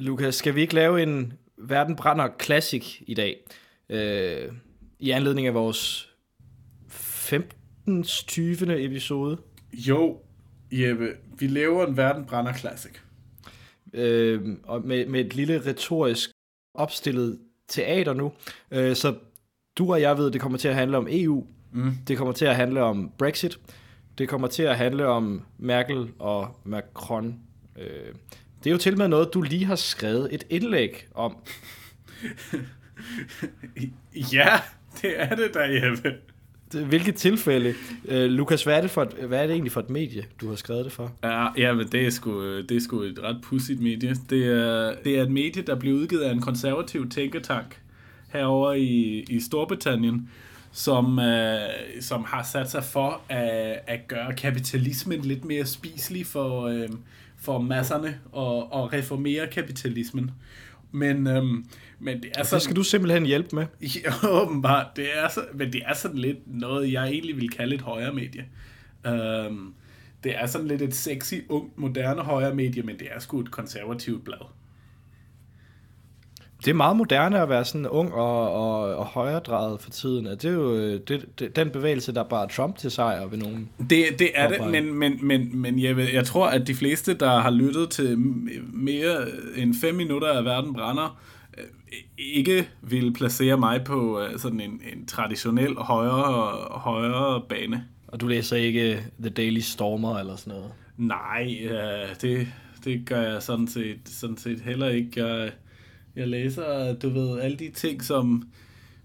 Lukas, skal vi ikke lave en Verden brænder Classic i dag? Øh, I anledning af vores 15. 20. episode. Jo, Jeppe, vi laver en Verden brænder Classic. Øh, og med, med et lille retorisk opstillet teater nu. Øh, så du og jeg ved, det kommer til at handle om EU. Mm. Det kommer til at handle om Brexit. Det kommer til at handle om Merkel og Macron. Øh, det er jo til med noget, du lige har skrevet et indlæg om. ja, det er det der, Jeppe. Hvilket tilfælde? Øh, Lukas, hvad er, det for et, hvad er det egentlig for et medie, du har skrevet det for? Ja, ja men det er, sgu, det er sgu et ret pudsigt medie. Det er, det er et medie, der blev udgivet af en konservativ tænketank herover i, i Storbritannien, som, øh, som har sat sig for at, at gøre kapitalismen lidt mere spiselig for, øh, for masserne og, og reformere kapitalismen. Men, øhm, men det er sådan... Det skal du simpelthen hjælpe med. Ja, åbenbart. Det er så, men det er sådan lidt noget, jeg egentlig vil kalde et højre medie. Øhm, det er sådan lidt et sexy, ung, moderne højre medie, men det er sgu et konservativt blad. Det er meget moderne at være sådan ung og, og, og højredrejet for tiden. Det er jo øh, det, det, den bevægelse, der bare Trump til sejr ved nogen. Det, det er det, men, men, men, men jeg, jeg tror, at de fleste, der har lyttet til mere end fem minutter af Verden Brænder, øh, ikke vil placere mig på øh, sådan en, en traditionel højre, højre bane. Og du læser ikke The Daily Stormer eller sådan noget? Nej, det, det gør jeg sådan set, sådan set heller ikke. Jeg, jeg læser, du ved, alle de ting, som,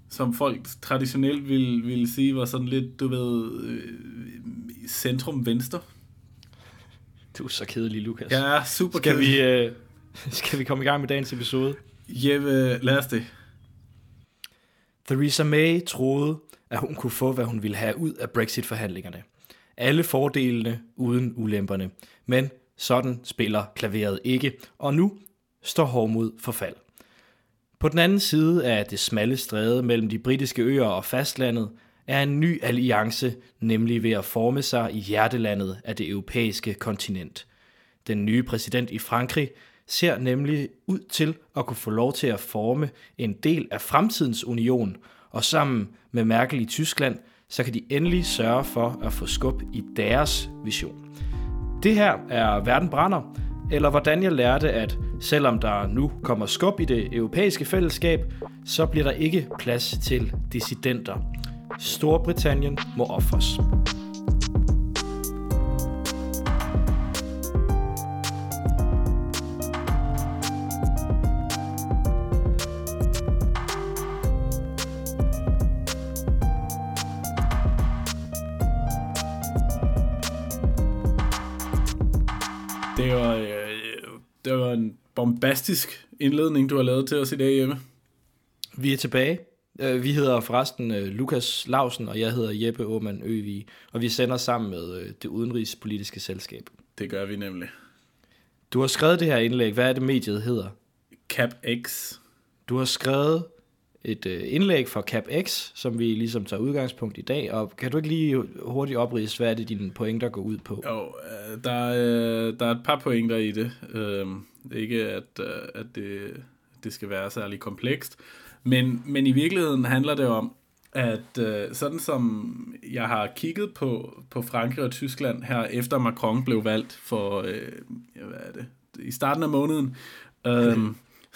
som folk traditionelt vil, vil sige var sådan lidt, du ved, øh, centrum-venstre. Du er så kedelig, Lukas. Ja, super skal vi, øh, skal vi komme i gang med dagens episode? Jeppe, lad os det. Theresa May troede, at hun kunne få, hvad hun ville have ud af Brexit-forhandlingerne. Alle fordelene uden ulemperne. Men sådan spiller klaveret ikke, og nu står Hormud for fald. På den anden side af det smalle stræde mellem de britiske øer og fastlandet er en ny alliance nemlig ved at forme sig i hjertelandet af det europæiske kontinent. Den nye præsident i Frankrig ser nemlig ud til at kunne få lov til at forme en del af fremtidens union, og sammen med Merkel i Tyskland, så kan de endelig sørge for at få skub i deres vision. Det her er Verden Brænder, eller hvordan jeg lærte, at selvom der nu kommer skub i det europæiske fællesskab, så bliver der ikke plads til dissidenter. Storbritannien må offres. Bombastisk indledning, du har lavet til os i dag, hjemme. Vi er tilbage. Øh, vi hedder forresten øh, Lukas Lausen, og jeg hedder Jeppe Aumann Øvig, og vi sender sammen med øh, det udenrigspolitiske selskab. Det gør vi nemlig. Du har skrevet det her indlæg. Hvad er det, mediet hedder? CapX. Du har skrevet et indlæg for CapX, som vi ligesom tager udgangspunkt i dag, og kan du ikke lige hurtigt oprise, hvad er det, dine pointer går ud på? Jo, der, er, der er et par pointer i det. Øhm, ikke at, øh, at det, det skal være særlig komplekst. Men, men i virkeligheden handler det om, at øh, sådan som jeg har kigget på, på Frankrig og Tyskland her efter Macron blev valgt for, øh, hvad er det, i starten af måneden, øh,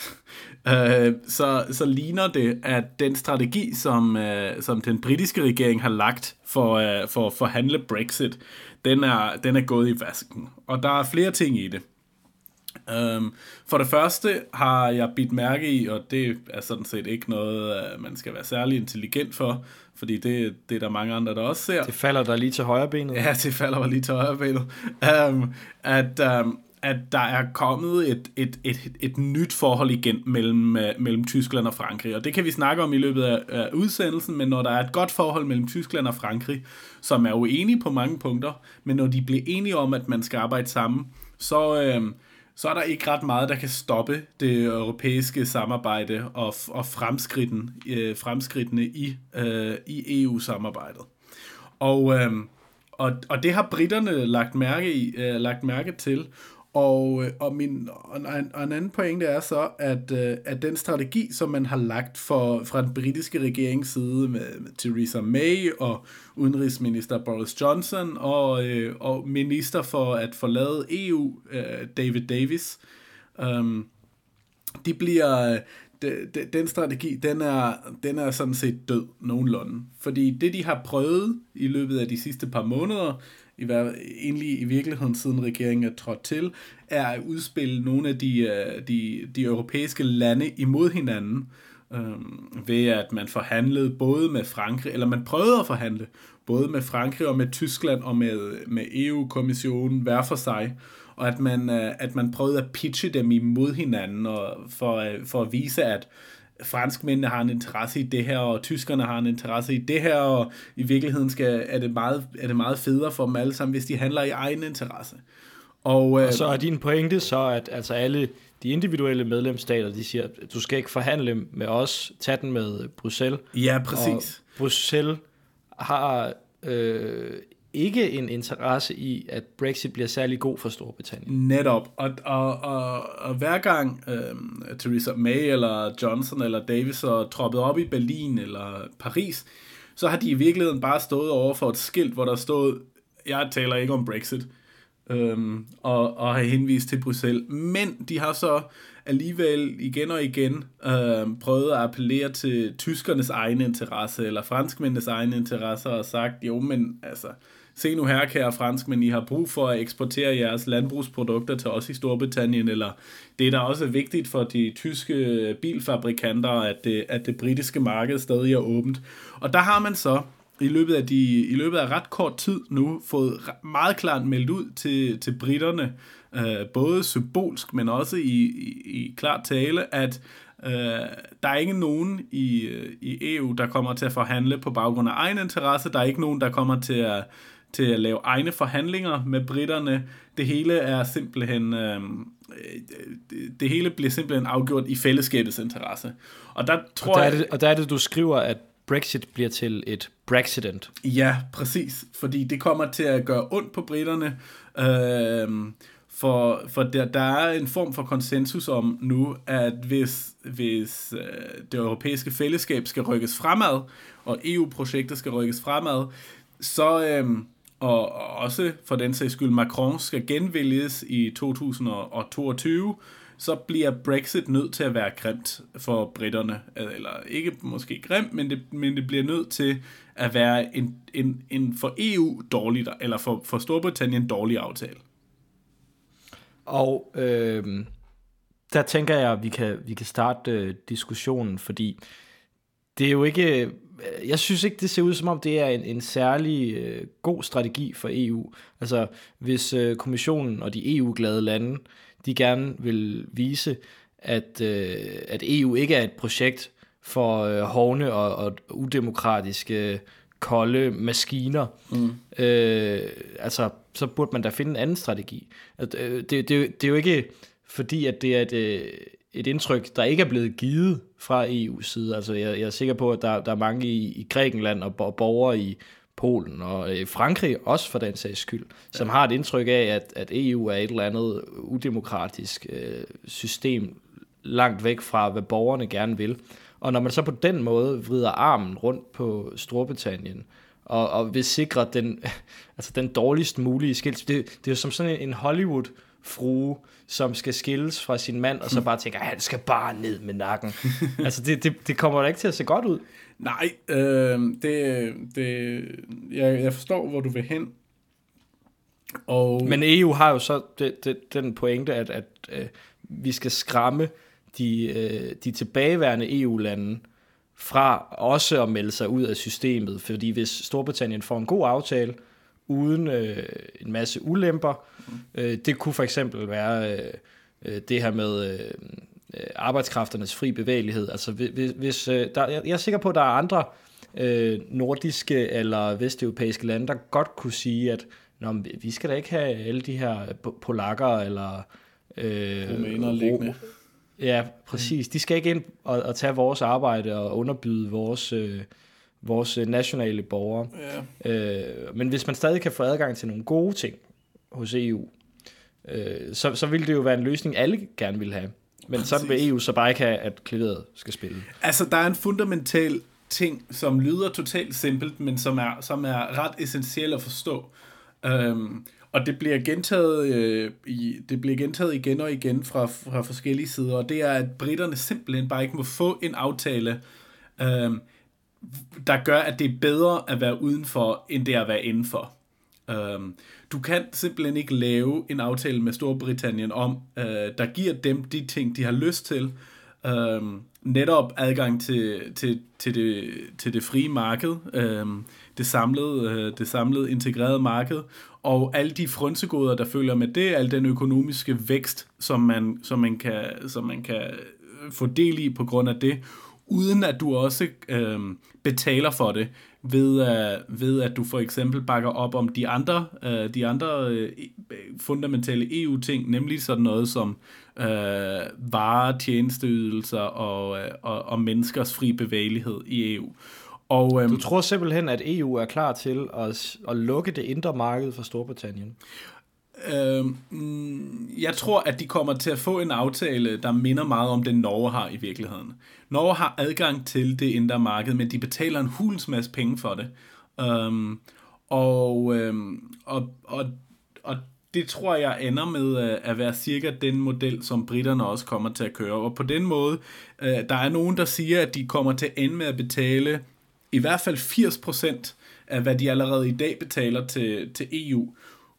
øh, så, så ligner det, at den strategi, som, øh, som den britiske regering har lagt for, øh, for at forhandle Brexit, den er, den er gået i vasken. Og der er flere ting i det. Um, for det første har jeg bidt mærke i, og det er sådan set ikke noget, man skal være særlig intelligent for, fordi det, det er der mange andre, der også ser. Det falder der lige til højre benet. Ja, det falder der lige til højre benet. Um, at, um, at der er kommet et, et, et, et nyt forhold igen mellem, øh, mellem Tyskland og Frankrig. Og det kan vi snakke om i løbet af, af udsendelsen, men når der er et godt forhold mellem Tyskland og Frankrig, som er uenige på mange punkter, men når de bliver enige om, at man skal arbejde sammen, så... øh, så er der ikke ret meget, der kan stoppe det europæiske samarbejde og, og fremskridten, øh, fremskridtene i, øh, i EU-samarbejdet. Og, øh, og, og det har britterne lagt mærke, i, øh, lagt mærke til, og, øh, og, min, og, en, og en anden pointe er så, at, øh, at den strategi, som man har lagt for, fra den britiske regerings side med, med Theresa May og udenrigsminister Boris Johnson og, øh, og minister for at forlade EU, øh, David Davis, øh, de bliver, øh, de, de, den strategi, den er, den er sådan set død nogenlunde. Fordi det, de har prøvet i løbet af de sidste par måneder, i, egentlig i virkeligheden siden regeringen er trådt til, er at udspille nogle af de, øh, de, de europæiske lande imod hinanden, øhm, ved at man forhandlede både med Frankrig, eller man prøvede at forhandle både med Frankrig og med Tyskland og med, med EU-kommissionen hver for sig, og at man, øh, at man prøvede at pitche dem imod hinanden, og for, øh, for at vise, at franskmændene har en interesse i det her, og tyskerne har en interesse i det her, og i virkeligheden skal, er, det meget, er det meget federe for dem alle sammen, hvis de handler i egen interesse. Og, øh, og så er din pointe så, at altså alle de individuelle medlemsstater, de siger, at du skal ikke forhandle med os, tag den med Bruxelles. Ja, præcis. Og Bruxelles har øh, ikke en interesse i, at Brexit bliver særlig god for Storbritannien. Netop. Og, og, og, og hver gang øh, Theresa May eller Johnson eller Davis er troppet op i Berlin eller Paris, så har de i virkeligheden bare stået over for et skilt, hvor der stod, jeg taler ikke om Brexit, øhm, og, og har henvist til Bruxelles. Men de har så alligevel igen og igen øh, prøvet at appellere til tyskernes egen interesse, eller franskmændenes egen interesse, og sagt, jo, men altså, se nu her, kære franskmænd, I har brug for at eksportere jeres landbrugsprodukter til os i Storbritannien, eller det er da også vigtigt for de tyske bilfabrikanter, at det, at det britiske marked stadig er åbent. Og der har man så i løbet af, de, i løbet af ret kort tid nu fået meget klart meldt ud til, til britterne, øh, både symbolsk, men også i, i, i klar tale, at øh, der er ikke nogen i, øh, i EU, der kommer til at forhandle på baggrund af egen interesse. Der er ikke nogen, der kommer til at, til at lave egne forhandlinger med britterne. Det hele er simpelthen... Øh, det, det hele bliver simpelthen afgjort i fællesskabets interesse. Og der tror og der er det, og der er det, du skriver, at Brexit bliver til et Brexident. Ja, præcis. Fordi det kommer til at gøre ondt på britterne. Øh, for, for der, der er en form for konsensus om nu, at hvis, hvis øh, det europæiske fællesskab skal rykkes fremad, og EU-projekter skal rykkes fremad, så, øh, og, og også for den sags skyld, Macron skal genvælges i 2022, så bliver Brexit nødt til at være grimt for britterne. Eller ikke måske grimt, men det, men det bliver nødt til at være en, en, en for EU dårlig, eller for, for Storbritannien dårlig aftale. Og øh, der tænker jeg, at vi kan, vi kan starte øh, diskussionen, fordi det er jo ikke... Øh, jeg synes ikke, det ser ud som om, det er en, en særlig øh, god strategi for EU. Altså, hvis øh, kommissionen og de EU-glade lande de gerne vil vise, at, øh, at EU ikke er et projekt for øh, hovne og, og udemokratiske kolde maskiner. Mm. Øh, altså, så burde man da finde en anden strategi. At, øh, det, det, det er jo ikke fordi, at det er et, øh, et indtryk, der ikke er blevet givet fra EU's side. Altså, jeg, jeg er sikker på, at der, der er mange i, i Grækenland og borgere i Polen og øh, Frankrig også for den sags skyld, som ja. har et indtryk af, at, at EU er et eller andet udemokratisk øh, system langt væk fra, hvad borgerne gerne vil. Og når man så på den måde vrider armen rundt på Storbritannien, og, og vil sikre den, altså den dårligst mulige skils, det, det er jo som sådan en Hollywood frue, som skal skilles fra sin mand, og så bare tænker, han skal bare ned med nakken. altså det, det, det kommer da ikke til at se godt ud. Nej, øh, det, det, jeg, jeg forstår, hvor du vil hen. Og... Men EU har jo så det, det, den pointe, at, at øh, vi skal skræmme de, øh, de tilbageværende EU-lande fra også at melde sig ud af systemet. Fordi hvis Storbritannien får en god aftale, uden øh, en masse ulemper, øh, det kunne for eksempel være øh, øh det her med... Øh, øh, arbejdskrafternes fri bevægelighed. Altså hvis, hvis øh, der, jeg, jeg er sikker på, at der er andre øh, nordiske eller vesteuropæiske lande, der godt kunne sige, at Nå, vi skal da ikke have alle de her polakker eller øh, Rumæner liggende. Ja, præcis. De skal ikke ind og, og tage vores arbejde og underbyde vores, øh, vores nationale borgere. Ja. Øh, men hvis man stadig kan få adgang til nogle gode ting hos EU, øh, så, så ville det jo være en løsning, alle gerne ville have. Men så vil EU så bare ikke have, at klaveret skal spille. Altså, der er en fundamental ting, som lyder totalt simpelt, men som er, som er ret essentiel at forstå. Um, og det bliver gentaget, øh, i, det bliver gentaget igen og igen fra, fra forskellige sider, og det er, at britterne simpelthen bare ikke må få en aftale, øh, der gør, at det er bedre at være udenfor, end det er at være indenfor. Øh, du kan simpelthen ikke lave en aftale med Storbritannien om, øh, der giver dem de ting, de har lyst til, øh, netop adgang til, til, til, det, til det frie marked, øh, det samlede, øh, det samlede integrerede marked, og alle de frønsegoder, der følger med det, al den økonomiske vækst, som man, som man, kan, som man kan øh, få del i på grund af det, uden at du også øh, betaler for det, ved, uh, ved at du for eksempel bakker op om de andre, uh, de andre uh, fundamentale EU-ting, nemlig sådan noget som uh, varer, tjenesteydelser og, uh, og, og menneskers fri bevægelighed i EU. Og, øhm, du tror simpelthen, at EU er klar til at, at lukke det indre marked for Storbritannien? Øh, jeg tror, at de kommer til at få en aftale, der minder meget om det, Norge har i virkeligheden. Norge har adgang til det indre marked, men de betaler en hulens masse penge for det. Øhm, og, øhm, og, og, og det tror jeg ender med øh, at være cirka den model, som britterne også kommer til at køre. Og på den måde, øh, der er nogen, der siger, at de kommer til at ende med at betale i hvert fald 80% af, hvad de allerede i dag betaler til, til EU,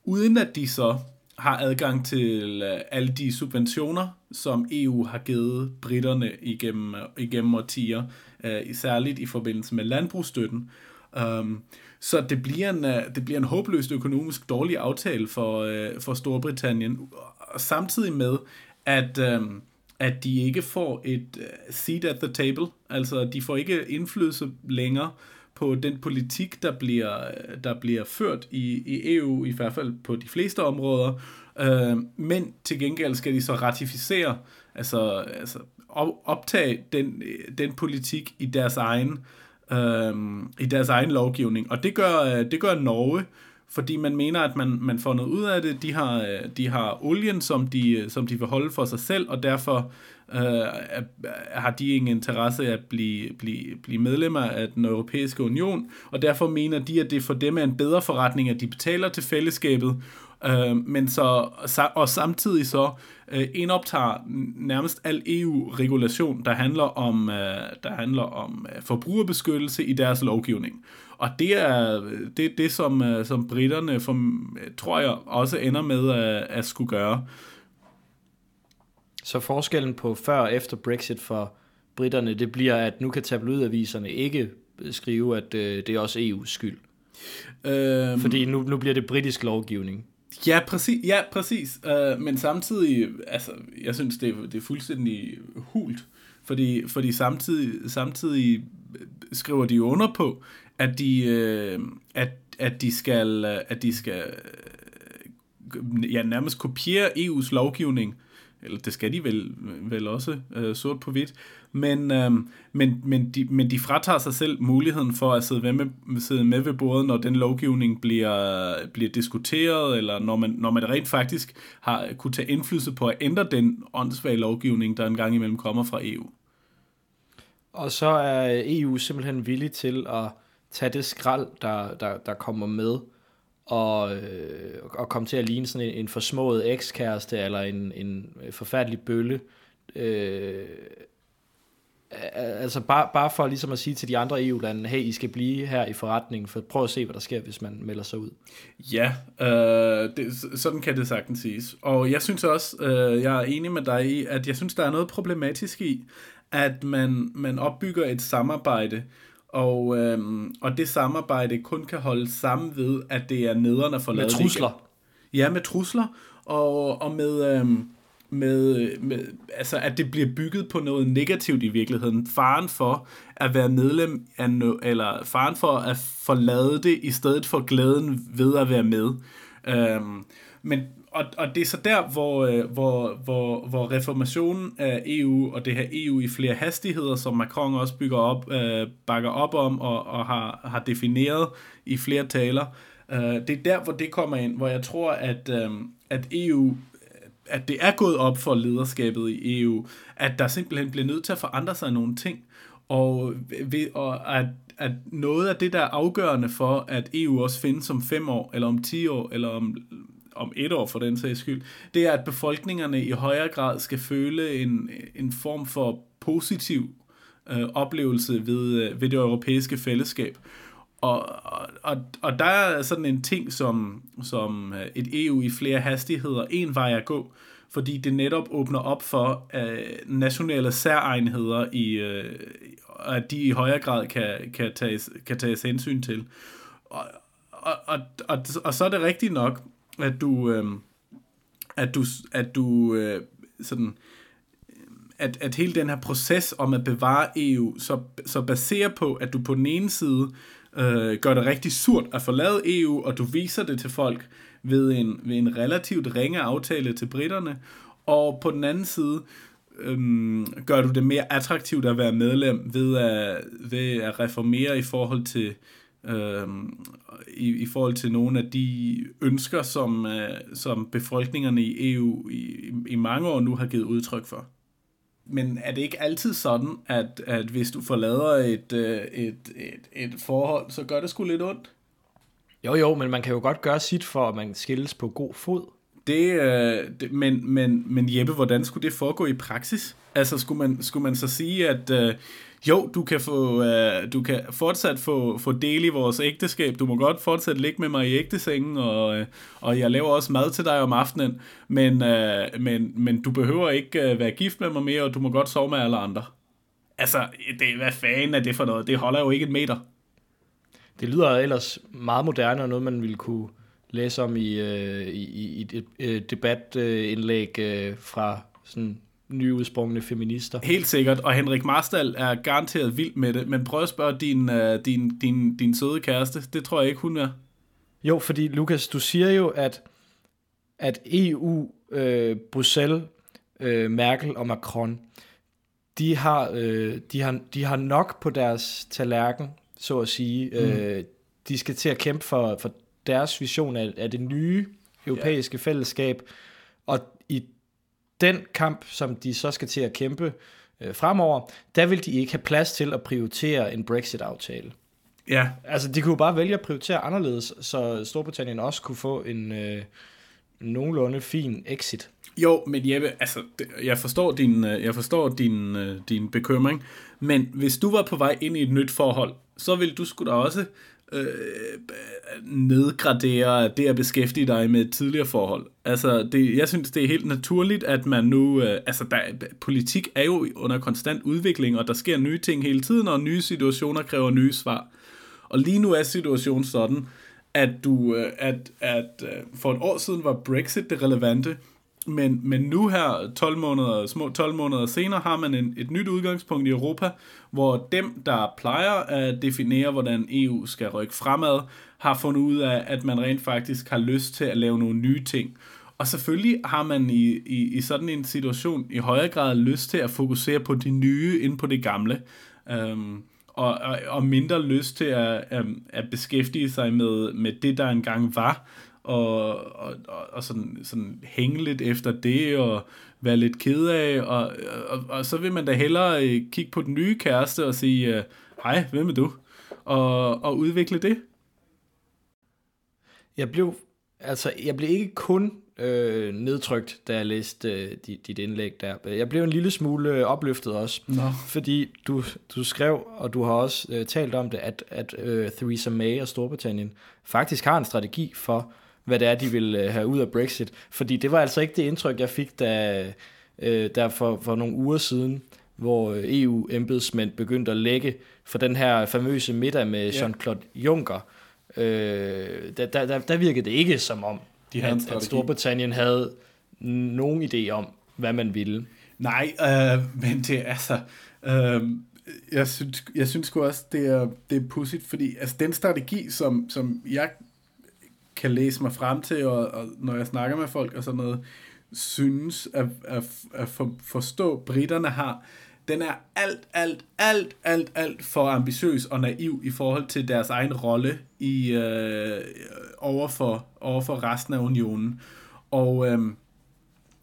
uden at de så har adgang til øh, alle de subventioner, som EU har givet britterne igennem, øh, igennem årtier, uh, særligt i forbindelse med landbrugsstøtten. Um, så det bliver, en, det bliver en håbløst økonomisk dårlig aftale for, for Storbritannien, samtidig med, at, øhm, at de ikke får et seat at the table, altså de får ikke indflydelse længere på den politik, der bliver, der bliver ført i, i EU, i hvert fald på de fleste områder, øh, men til gengæld skal de så ratificere, altså, altså optage den, den politik i deres egen øh, i deres egen lovgivning, og det gør, øh, det gør Norge, fordi man mener, at man, man får noget ud af det. De har, øh, de har olien, som de, øh, som de vil holde for sig selv, og derfor øh, har de ingen interesse at blive, blive, blive medlemmer af den europæiske union, og derfor mener de, at det for dem er en bedre forretning, at de betaler til fællesskabet, øh, men så, og samtidig så øh, indoptager nærmest al EU-regulation, der handler om, øh, der handler om øh, forbrugerbeskyttelse i deres lovgivning. Og det er det, det som, øh, som britterne, for, tror jeg, også ender med at, at skulle gøre. Så forskellen på før og efter Brexit for britterne, det bliver, at nu kan tabloidaviserne ikke skrive, at øh, det er også EU's skyld. Øhm, Fordi nu, nu bliver det britisk lovgivning. Ja, præcis. Ja, præcis. Uh, men samtidig, altså, jeg synes, det er, det er fuldstændig hult. Fordi, fordi samtidig, samtidig øh, skriver de under på, at de, øh, at, at de skal, øh, at de skal øh, ja, nærmest kopiere EU's lovgivning eller det skal de vel, vel også, øh, sort på hvidt, men, øh, men, men, de, men de fratager sig selv muligheden for at sidde med, sidde med ved bordet, når den lovgivning bliver, bliver diskuteret, eller når man, når man rent faktisk har kunne tage indflydelse på at ændre den åndssvage lovgivning, der engang imellem kommer fra EU. Og så er EU simpelthen villig til at tage det skrald, der, der, der kommer med, og, øh, og komme til at ligne sådan en, en forsmået ekskæreste eller en, en forfærdelig bølle. Øh, altså bare, bare for ligesom at sige til de andre EU-lande, hey, I skal blive her i forretningen, for prøv at se, hvad der sker, hvis man melder sig ud. Ja, øh, det, sådan kan det sagtens siges. Og jeg synes også, øh, jeg er enig med dig i, at jeg synes, der er noget problematisk i, at man, man opbygger et samarbejde, og, øhm, og det samarbejde kun kan holde sammen ved, at det er nederne for Med trusler. Ja, med trusler, og, og med, øhm, med, med, altså at det bliver bygget på noget negativt i virkeligheden. Faren for at være medlem af no, eller faren for at forlade det, i stedet for glæden ved at være med. Øhm, men, og, og det er så der, hvor, øh, hvor, hvor, hvor reformationen af EU, og det her EU i flere hastigheder, som Macron også bygger op, øh, bakker op om, og, og har, har defineret i flere taler, øh, det er der, hvor det kommer ind, hvor jeg tror, at, øh, at EU at det er gået op for lederskabet i EU, at der simpelthen bliver nødt til at forandre sig nogle ting, og, ved, og at, at noget af det, der er afgørende for, at EU også findes om fem år, eller om ti år, eller om, om et år for den sags skyld, det er, at befolkningerne i højere grad skal føle en, en form for positiv øh, oplevelse ved, øh, ved det europæiske fællesskab. Og, og, og der er sådan en ting som, som øh, et EU i flere hastigheder, en vej at gå, fordi det netop åbner op for øh, nationale særegenheder, i, øh, at de i højere grad kan, kan, tages, kan tages hensyn til. Og, og, og, og, og så er det rigtigt nok, at du, øh, at du, at du øh, sådan, at, at hele den her proces om at bevare EU, så, så baserer på, at du på den ene side øh, gør det rigtig surt at forlade EU, og du viser det til folk ved en, ved en relativt ringe aftale til britterne, og på den anden side øhm, gør du det mere attraktivt at være medlem ved at, ved at reformere i forhold til øhm, i, i forhold til nogle af de ønsker, som, øh, som befolkningerne i EU i, i mange år nu har givet udtryk for. Men er det ikke altid sådan, at, at hvis du forlader et, øh, et, et, et forhold, så gør det sgu lidt ondt? Jo, jo, men man kan jo godt gøre sit for, at man skilles på god fod. Det, øh, det men, men, men Jeppe, hvordan skulle det foregå i praksis? Altså, skulle man, skulle man så sige, at øh, jo, du kan, få, øh, du kan fortsat få, få del i vores ægteskab, du må godt fortsat ligge med mig i ægtesengen, og, øh, og jeg laver også mad til dig om aftenen, men, øh, men, men du behøver ikke øh, være gift med mig mere, og du må godt sove med alle andre. Altså, det, hvad fanden er det for noget? Det holder jo ikke en meter. Det lyder ellers meget moderne, og noget man ville kunne læse om i, øh, i, i et øh, debatindlæg øh, fra sådan nyudsprungne feminister. Helt sikkert, og Henrik Marstal er garanteret vild med det, men prøv at spørge din, uh, din, din, din søde kæreste. Det tror jeg ikke, hun er. Jo, fordi Lukas, du siger jo, at, at EU, øh, Bruxelles, øh, Merkel og Macron, de har, øh, de, har, de har nok på deres tallerken, så at sige. Mm. Øh, de skal til at kæmpe for, for deres vision af, af det nye europæiske ja. fællesskab, og den kamp, som de så skal til at kæmpe øh, fremover, der vil de ikke have plads til at prioritere en Brexit-aftale. Ja. Altså, de kunne jo bare vælge at prioritere anderledes, så Storbritannien også kunne få en øh, nogenlunde fin exit. Jo, men Jeppe, altså, jeg forstår din, øh, jeg forstår din, øh, din bekymring, men hvis du var på vej ind i et nyt forhold, så ville du skulle da også øh, nedgradere det at beskæftige dig med et tidligere forhold. Altså, det, jeg synes, det er helt naturligt, at man nu... Øh, altså, der, politik er jo under konstant udvikling, og der sker nye ting hele tiden, og nye situationer kræver nye svar. Og lige nu er situationen sådan, at du øh, at, at øh, for et år siden var Brexit det relevante, men, men nu her, 12 måneder, små 12 måneder senere, har man en, et nyt udgangspunkt i Europa, hvor dem, der plejer at definere, hvordan EU skal rykke fremad, har fundet ud af, at man rent faktisk har lyst til at lave nogle nye ting. Og selvfølgelig har man i, i, i sådan en situation i højere grad lyst til at fokusere på det nye end på det gamle. Øhm, og, og, og mindre lyst til at, at, at beskæftige sig med, med det, der engang var, og, og, og, sådan, sådan hænge lidt efter det, og være lidt ked af, og, og, og så vil man da hellere øh, kigge på den nye kæreste og sige, øh, hej, hvem er du? Og, og udvikle det. Jeg blev, altså, jeg blev ikke kun øh, nedtrykt, da jeg læste øh, dit, dit indlæg der. Jeg blev en lille smule øh, opløftet også, Nå. fordi du, du skrev, og du har også øh, talt om det, at, at øh, Theresa May og Storbritannien faktisk har en strategi for, hvad det er, de vil øh, have ud af Brexit. Fordi det var altså ikke det indtryk, jeg fik, da, øh, der for, for nogle uger siden, hvor øh, EU-embedsmænd begyndte at lægge for den her famøse middag med Jean-Claude Juncker. Øh, der, der, der, der virkede det ikke som om, de havde at, at Storbritannien havde nogen idé om, hvad man ville. Nej, øh, men det er altså... Øh, jeg synes, jeg synes også, det er, det er pudsigt, fordi altså, den strategi, som, som jeg kan læse mig frem til, og, og når jeg snakker med folk og sådan noget, synes at, at, at for, forstå, britterne har, den er alt, alt, alt, alt, alt for ambitiøs og naiv i forhold til deres egen rolle i øh, overfor, overfor resten af unionen. Og, øh,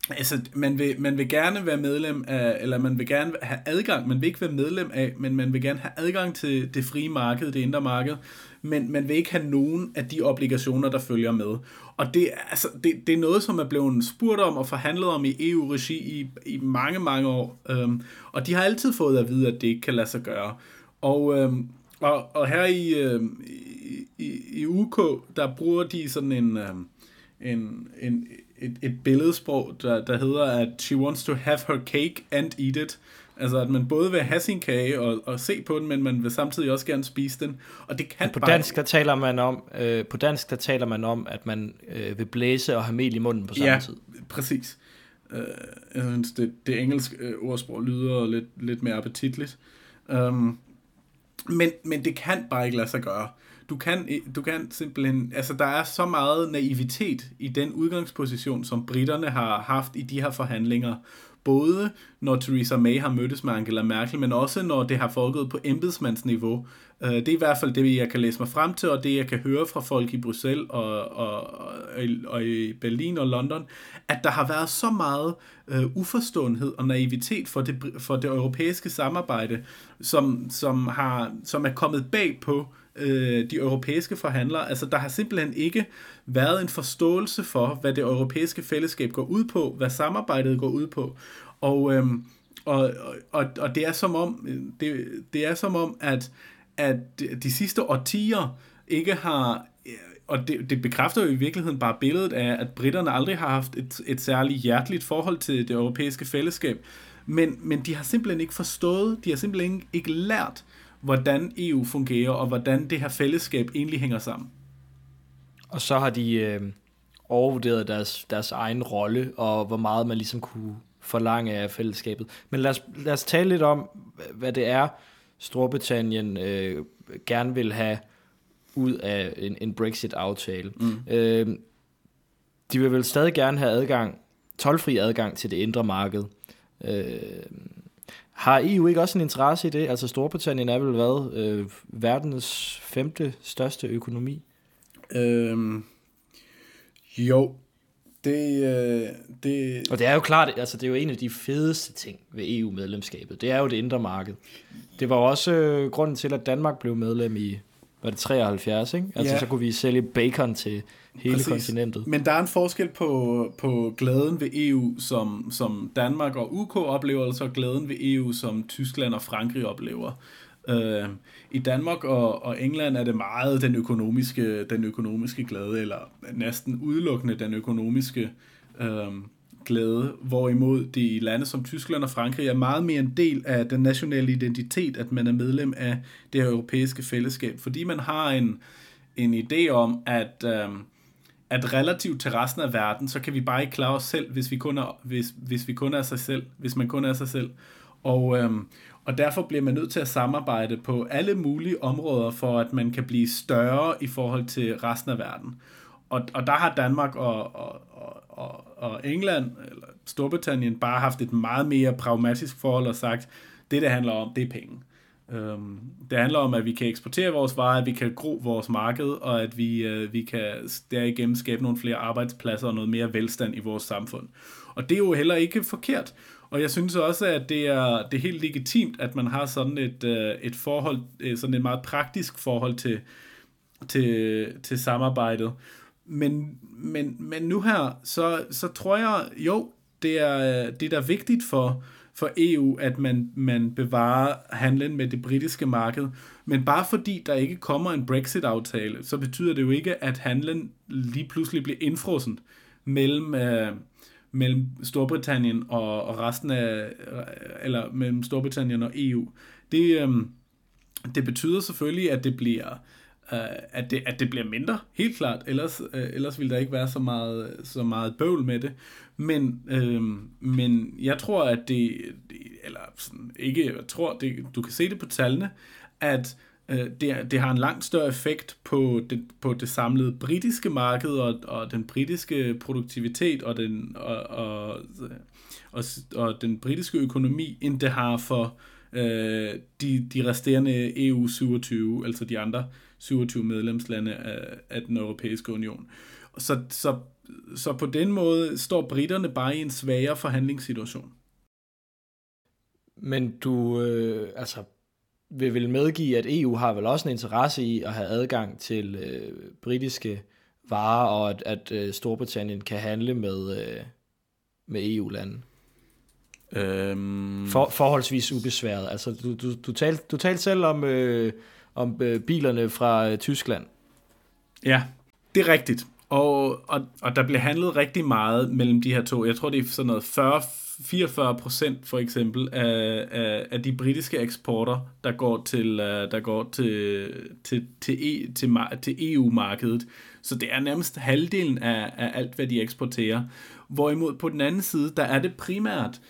Altså, man vil, man vil gerne være medlem af, eller man vil gerne have adgang, man vil ikke være medlem af, men man vil gerne have adgang til det frie marked, det indre marked, men man vil ikke have nogen af de obligationer, der følger med. Og det, altså, det, det er noget, som er blevet spurgt om og forhandlet om i EU-regi i, i mange, mange år. Øhm, og de har altid fået at vide, at det ikke kan lade sig gøre. Og, øhm, og, og her i, øhm, i, i UK, der bruger de sådan en, øhm, en, en et, et billedsprog, der, der hedder, at she wants to have her cake and eat it. Altså, at man både vil have sin kage og, og se på den, men man vil samtidig også gerne spise den. Og det kan på bare... dansk, der taler man om, øh, på dansk, der taler man om, at man øh, vil blæse og have mel i munden på samme ja, tid. præcis. Uh, jeg synes, det, det engelske øh, ordsprog lyder lidt, lidt mere appetitligt. Um, men, men det kan bare ikke lade sig gøre. Du kan, du kan simpelthen, altså der er så meget naivitet i den udgangsposition, som britterne har haft i de her forhandlinger, både når Theresa May har mødtes med Angela Merkel, men også når det har foregået på embedsmandsniveau. Øh, det er i hvert fald det, jeg kan læse mig frem til, og det, jeg kan høre fra folk i Bruxelles og, og, og, og i Berlin og London, at der har været så meget uh, uforståenhed og naivitet for det, for det europæiske samarbejde, som, som, har, som er kommet bag på øh, øh, de europæiske forhandlere. Altså, der har simpelthen ikke været en forståelse for, hvad det europæiske fællesskab går ud på, hvad samarbejdet går ud på. Og, øh, og, og, og det er som om, det, det er som om, at, at de sidste årtier ikke har øh, og det, det bekræfter jo i virkeligheden bare billedet af, at britterne aldrig har haft et, et særligt hjerteligt forhold til det europæiske fællesskab. Men, men de har simpelthen ikke forstået, de har simpelthen ikke lært, hvordan EU fungerer, og hvordan det her fællesskab egentlig hænger sammen. Og så har de øh, overvurderet deres, deres egen rolle, og hvor meget man ligesom kunne forlange af fællesskabet. Men lad os, lad os tale lidt om, hvad det er, Storbritannien øh, gerne vil have ud af en, en Brexit-aftale. Mm. Øh, de vil vel stadig gerne have adgang, tolvfri adgang til det indre marked. Øh, har EU ikke også en interesse i det? Altså Storbritannien er vel hvad? Øh, verdens femte største økonomi? Øhm, jo, det, øh, det... Og det er jo klart, altså det er jo en af de fedeste ting ved EU-medlemskabet. Det er jo det indre marked. Det var også øh, grunden til, at Danmark blev medlem i, var det 73, ikke? Altså ja. så kunne vi sælge bacon til hele Præcis. kontinentet. Men der er en forskel på, på glæden ved EU, som, som Danmark og UK oplever, og så glæden ved EU, som Tyskland og Frankrig oplever. Uh, I Danmark og, og England er det meget den økonomiske, den økonomiske glæde, eller næsten udelukkende den økonomiske uh, glæde, hvorimod de i lande som Tyskland og Frankrig er meget mere en del af den nationale identitet, at man er medlem af det europæiske fællesskab, fordi man har en, en idé om, at uh, at relativt til resten af verden, så kan vi bare ikke klare os selv, hvis vi kun er, hvis, hvis vi kun er sig selv, hvis man kun er sig selv. Og, øhm, og derfor bliver man nødt til at samarbejde på alle mulige områder, for at man kan blive større i forhold til resten af verden. Og, og der har Danmark og, og, og, og England, eller Storbritannien, bare haft et meget mere pragmatisk forhold og sagt, det det handler om, det er penge. Øhm, det handler om, at vi kan eksportere vores varer, at vi kan gro vores marked, og at vi, øh, vi kan derigennem skabe nogle flere arbejdspladser og noget mere velstand i vores samfund. Og det er jo heller ikke forkert. Og jeg synes også, at det er, det er helt legitimt, at man har sådan et, øh, et forhold, øh, sådan et meget praktisk forhold til, til, til samarbejdet. Men, men, men nu her, så, så tror jeg, jo, det er, det er da vigtigt for, for EU, at man, man bevarer handlen med det britiske marked. Men bare fordi der ikke kommer en Brexit-aftale, så betyder det jo ikke, at handlen lige pludselig bliver indfrossen mellem, øh, mellem Storbritannien og, og resten af, eller mellem Storbritannien og EU. Det, øh, det betyder selvfølgelig, at det bliver Øh, at, det, at det bliver mindre, helt klart. Ellers, øh, ellers vil der ikke være så meget, så meget bøvl med det. Men, øh, men jeg tror, at det, eller sådan, ikke, jeg tror, det, du kan se det på tallene, at øh, det, det har en langt større effekt på det, på det samlede britiske marked og, og den britiske produktivitet og den, og, og, og, og den britiske økonomi, end det har for øh, de, de resterende EU 27, altså de andre 27 medlemslande af, af den europæiske union. så, så, så på den måde står britterne bare i en svagere forhandlingssituation. Men du, øh, altså, vil vel medgive, at EU har vel også en interesse i at have adgang til øh, britiske varer, og at, at øh, Storbritannien kan handle med, øh, med EU-lande? Øhm... For, forholdsvis ubesværet. Altså, du, du, du, talte, du talte selv om, øh, om øh, bilerne fra øh, Tyskland. Ja, det er rigtigt. Og, og, og der bliver handlet rigtig meget mellem de her to. Jeg tror, det er sådan noget 40, 44 procent for eksempel af, af, af de britiske eksporter, der går til, øh, der går til, til, til, e, til, til EU-markedet. Så det er nærmest halvdelen af, af alt, hvad de eksporterer. Hvorimod på den anden side, der er det primært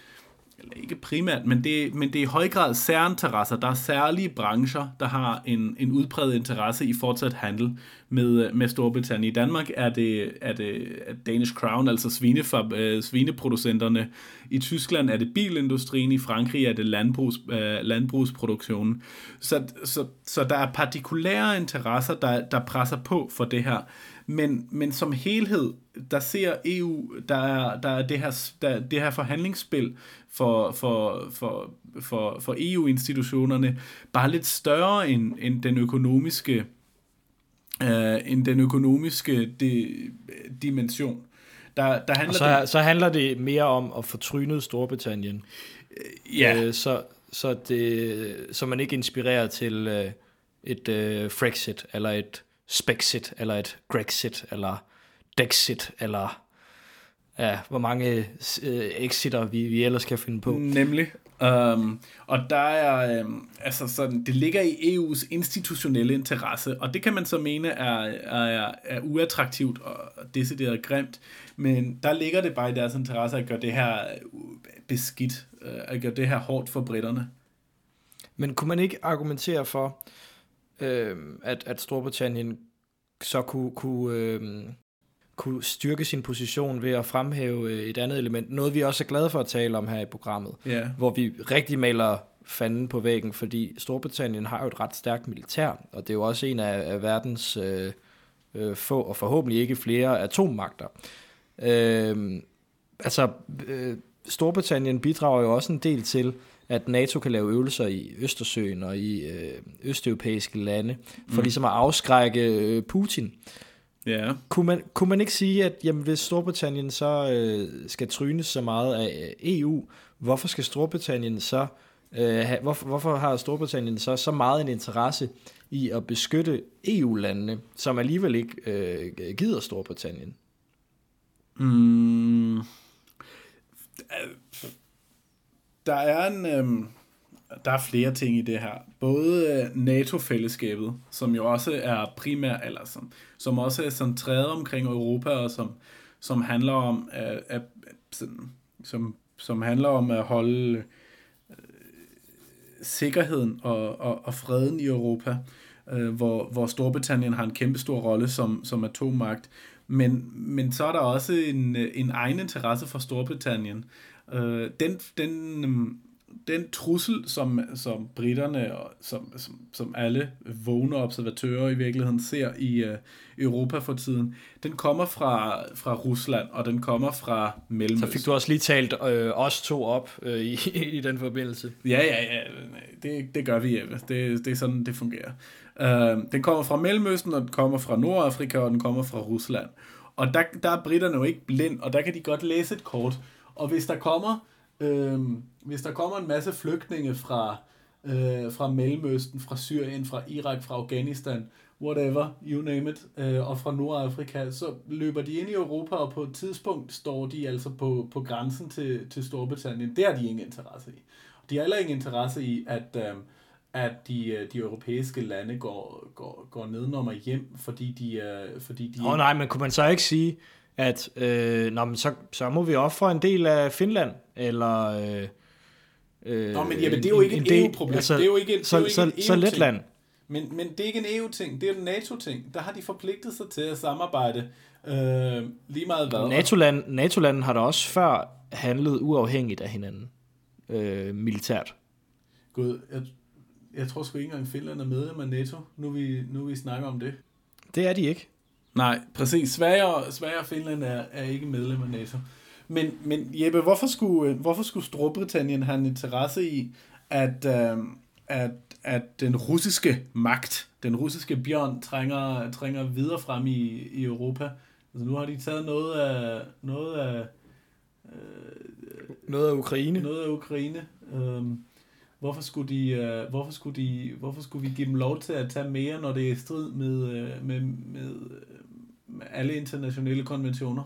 eller ikke primært, men det, men det er i høj grad særinteresser. Der er særlige brancher, der har en, en udbredt interesse i fortsat handel med, med Storbritannien. I Danmark er det, er det Danish Crown, altså svinefab, øh, svineproducenterne. I Tyskland er det bilindustrien, i Frankrig er det landbrugs, øh, landbrugsproduktionen. Så, så, så der er partikulære interesser, der, der presser på for det her. Men, men som helhed, der ser EU, der er, der er det, her, der, det her forhandlingsspil for, for, for, for, for EU-institutionerne bare lidt større end, end den økonomiske øh, end den økonomiske di, dimension. Der, der handler og så, det, så handler det mere om at få trynet Storbritannien. Ja. Øh, så, så, det, så man ikke inspirerer til øh, et øh, Frexit, eller et Spexit, eller et Grexit, eller Dexit, eller ja, hvor mange øh, exiter vi, vi ellers kan finde på. Nemlig. Um, og der er, um, altså sådan, det ligger i EU's institutionelle interesse, og det kan man så mene er, er, er uattraktivt og decideret grimt, men der ligger det bare i deres interesse at gøre det her beskidt, øh, at gøre det her hårdt for britterne. Men kunne man ikke argumentere for, øh, at, at Storbritannien så kunne, kunne, øh, kunne styrke sin position ved at fremhæve øh, et andet element. Noget vi også er glade for at tale om her i programmet, yeah. hvor vi rigtig maler fanden på væggen, fordi Storbritannien har jo et ret stærkt militær, og det er jo også en af, af verdens øh, øh, få, og forhåbentlig ikke flere atommagter. Øh, altså, øh, Storbritannien bidrager jo også en del til, at NATO kan lave øvelser i Østersøen og i øh, østeuropæiske lande, for mm. ligesom at afskrække øh, Putin. Ja. Kunne, man, kunne man ikke sige, at jamen, hvis Storbritannien så øh, skal trynes så meget af EU, hvorfor skal Storbritannien så øh, ha, hvorfor, hvorfor har Storbritannien så så meget en interesse i at beskytte EU-landene, som alligevel ikke øh, gider Storbritannien? Mm. Der er en... Øhm, der er flere ting i det her. Både øh, NATO-fællesskabet, som jo også er primær, eller som, som også er centreret omkring Europa, og som, som handler om at, at, sådan, som, som handler om at holde øh, sikkerheden og, og, og freden i Europa, øh, hvor, hvor Storbritannien har en kæmpe stor rolle som, som atommagt. Men, men så er der også en, øh, en egen interesse for Storbritannien. Øh, den, den, den trussel, som, som britterne og som, som, som alle vågne observatører i virkeligheden ser i uh, Europa for tiden, den kommer fra, fra Rusland, og den kommer fra Mellemøsten. Så fik du også lige talt øh, os to op øh, i, i den forbindelse. Ja, ja, ja. Det, det gør vi, Jeppe. Det, det er sådan, det fungerer. Uh, den kommer fra Mellemøsten, og den kommer fra Nordafrika, og den kommer fra Rusland. Og der, der er britterne jo ikke blind, og der kan de godt læse et kort. Og hvis der kommer Øhm, hvis der kommer en masse flygtninge fra, øh, fra Mellemøsten, fra Syrien, fra Irak, fra Afghanistan, whatever, you name it, øh, og fra Nordafrika, så løber de ind i Europa, og på et tidspunkt står de altså på, på grænsen til, til Storbritannien. Det har de ingen interesse i. De har heller ingen interesse i, at, øh, at de, øh, de europæiske lande går, går, går nedenom og hjem, fordi de... Øh, fordi de Åh oh, nej, men kunne man så ikke sige, at øh, nå, men så, så må vi ofre en del af Finland, eller... Øh, øh, Nå, men jamen, det er jo ikke en, en EU-problem. Altså, det er jo ikke, så, det er jo ikke så, en EU-ting. Så Letland. Men, men det er ikke en EU-ting, det er en NATO-ting. Der har de forpligtet sig til at samarbejde øh, lige meget hvad. NATO-land, NATO-landen har da også før handlet uafhængigt af hinanden, øh, militært. Gud, jeg, jeg tror sgu ikke engang Finland er medlem af NATO, nu vi, nu vi snakker om det. Det er de ikke. Nej, præcis. Sverige og, Sverige og Finland er, er ikke medlem af NATO. Men, men Jeppe, hvorfor skulle, hvorfor skulle Storbritannien have en interesse i, at, øh, at, at den russiske magt, den russiske bjørn, trænger, trænger videre frem i, i Europa? Altså nu har de taget noget af, noget af, øh, noget af Ukraine. Noget af Ukraine. Øh, hvorfor skulle, de, øh, hvorfor, skulle de, hvorfor skulle vi give dem lov til at tage mere, når det er i strid med, øh, med, med, med alle internationale konventioner?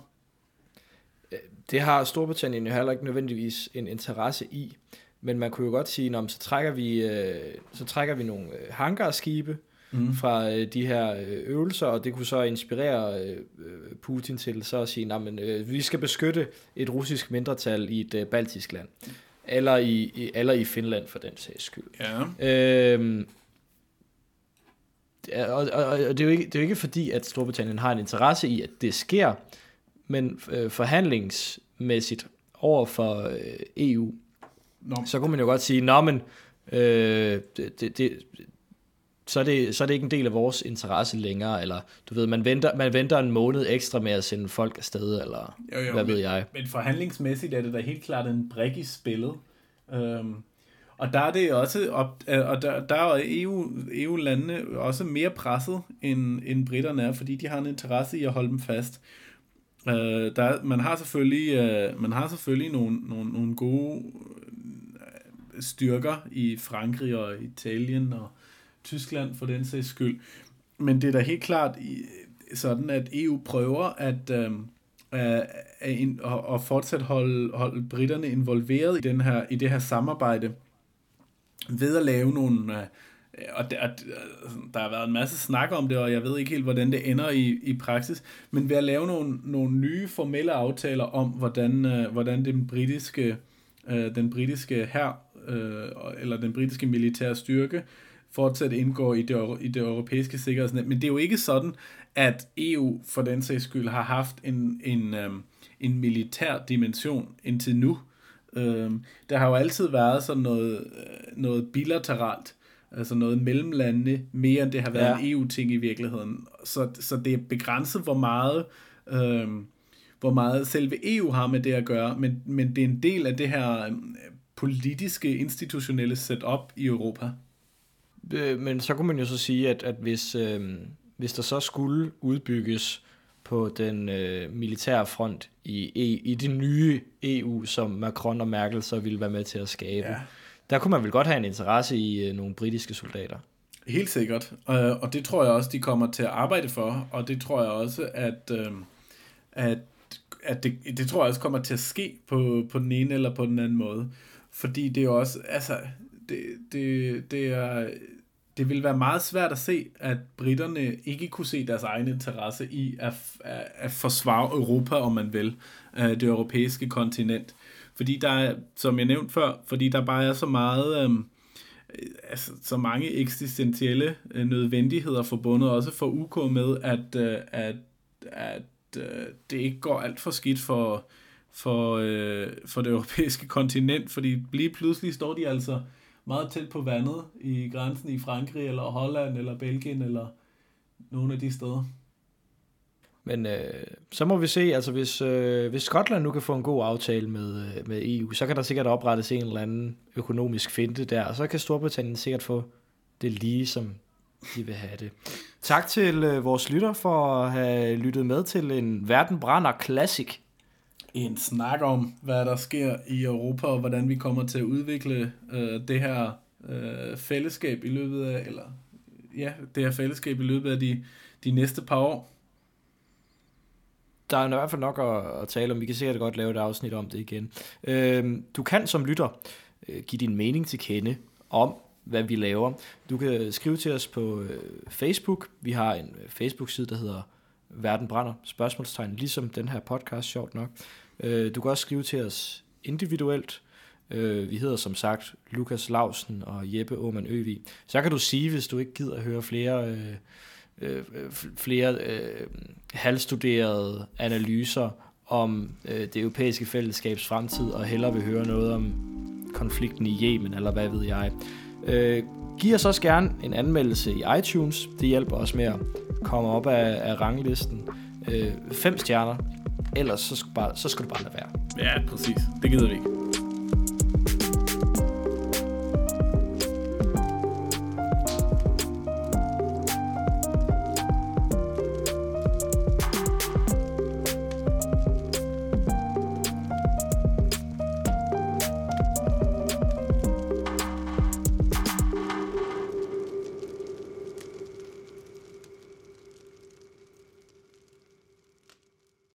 Det har Storbritannien jo heller ikke nødvendigvis en interesse i, men man kunne jo godt sige, at så trækker vi, øh, så trækker vi nogle øh, hangarskibe mm. fra øh, de her øvelser, og det kunne så inspirere Putin til så at sige, at vi skal beskytte et russisk mindretal i et baltisk land, eller i, eller i Finland for den sags skyld. Ja. Øhm, og, og, og det, er jo ikke, det er jo ikke fordi, at Storbritannien har en interesse i, at det sker, men øh, forhandlingsmæssigt over for øh, EU, Nå. så kunne man jo godt sige, nå, men øh, det, det, det, så, er det, så er det ikke en del af vores interesse længere, eller du ved, man venter, man venter en måned ekstra med at sende folk afsted, eller jo, jo, hvad men, ved jeg. Men forhandlingsmæssigt er det da helt klart en brik i spillet. Øhm, og der er det også, op, øh, og der, der er EU, EU-landene også mere presset, end, end britterne er, fordi de har en interesse i at holde dem fast. Øh, der, man har selvfølgelig, øh, man har selvfølgelig nogle, nogle, nogle gode øh, styrker i Frankrig og Italien og Tyskland for den sags skyld. Men det er da helt klart sådan, at EU prøver at, øh, at, at, at fortsat holde, holde britterne involveret i, den her, i det her samarbejde ved at lave nogle, øh, og der, øh, der har været en masse snak om det, og jeg ved ikke helt, hvordan det ender i, i praksis, men ved at lave nogle, nogle nye formelle aftaler om, hvordan, øh, hvordan den britiske, øh, den britiske her øh, eller den britiske militære styrke fortsat indgår i det, i det europæiske sikkerhedsnet. Men det er jo ikke sådan, at EU for den sags skyld har haft en, en, øh, en militær dimension indtil nu. Øh, der har jo altid været sådan noget, øh, noget bilateralt altså noget mellem landene, mere end det har været ja. en EU-ting i virkeligheden. Så, så det er begrænset, hvor meget, øh, hvor meget selve EU har med det at gøre, men, men det er en del af det her øh, politiske, institutionelle setup i Europa. Øh, men så kunne man jo så sige, at, at hvis, øh, hvis der så skulle udbygges på den øh, militære front i, i, i det nye EU, som Macron og Merkel så ville være med til at skabe, ja. Der kunne man vel godt have en interesse i øh, nogle britiske soldater. Helt sikkert, øh, og det tror jeg også, de kommer til at arbejde for, og det tror jeg også, at, øh, at, at det, det tror jeg også kommer til at ske på, på den ene eller på den anden måde. Fordi det er jo også, altså, det, det, det er, det vil være meget svært at se, at britterne ikke kunne se deres egen interesse i at, at, at forsvare Europa, om man vil, øh, det europæiske kontinent. Fordi der er, som jeg nævnte før, fordi der bare er så meget, øhm, øh, altså, så mange eksistentielle øh, nødvendigheder forbundet, også for UK med, at, øh, at, at øh, det ikke går alt for skidt for, for, øh, for det europæiske kontinent, fordi lige pludselig står de altså meget tæt på vandet i grænsen i Frankrig, eller Holland, eller Belgien, eller nogle af de steder. Men øh, så må vi se, altså hvis, øh, hvis Skotland nu kan få en god aftale med, øh, med EU, så kan der sikkert oprettes en eller anden økonomisk finte der, og så kan Storbritannien sikkert få det lige, som de vil have det. Tak til øh, vores lytter for at have lyttet med til en Verden Brænder Classic. En snak om, hvad der sker i Europa, og hvordan vi kommer til at udvikle øh, det her øh, fællesskab i løbet af, eller ja, det her fællesskab i løbet af de, de næste par år der er i hvert fald nok at, at tale om. Vi kan sikkert godt lave et afsnit om det igen. Øh, du kan som lytter øh, give din mening til kende om, hvad vi laver. Du kan skrive til os på øh, Facebook. Vi har en øh, Facebook-side, der hedder Verden Brænder, spørgsmålstegn, ligesom den her podcast, sjovt nok. Øh, du kan også skrive til os individuelt. Øh, vi hedder som sagt Lukas Lausen og Jeppe Åman Øvig. Så kan du sige, hvis du ikke gider at høre flere... Øh, øh, flere øh, halvstuderede analyser om øh, det europæiske fællesskabs fremtid, og hellere vil høre noget om konflikten i Yemen, eller hvad ved jeg. Øh, giv os også gerne en anmeldelse i iTunes. Det hjælper os med at komme op af, af ranglisten. Øh, fem stjerner, ellers så skal, bare, så skal du bare lade være. Ja, præcis. Det gider vi ikke.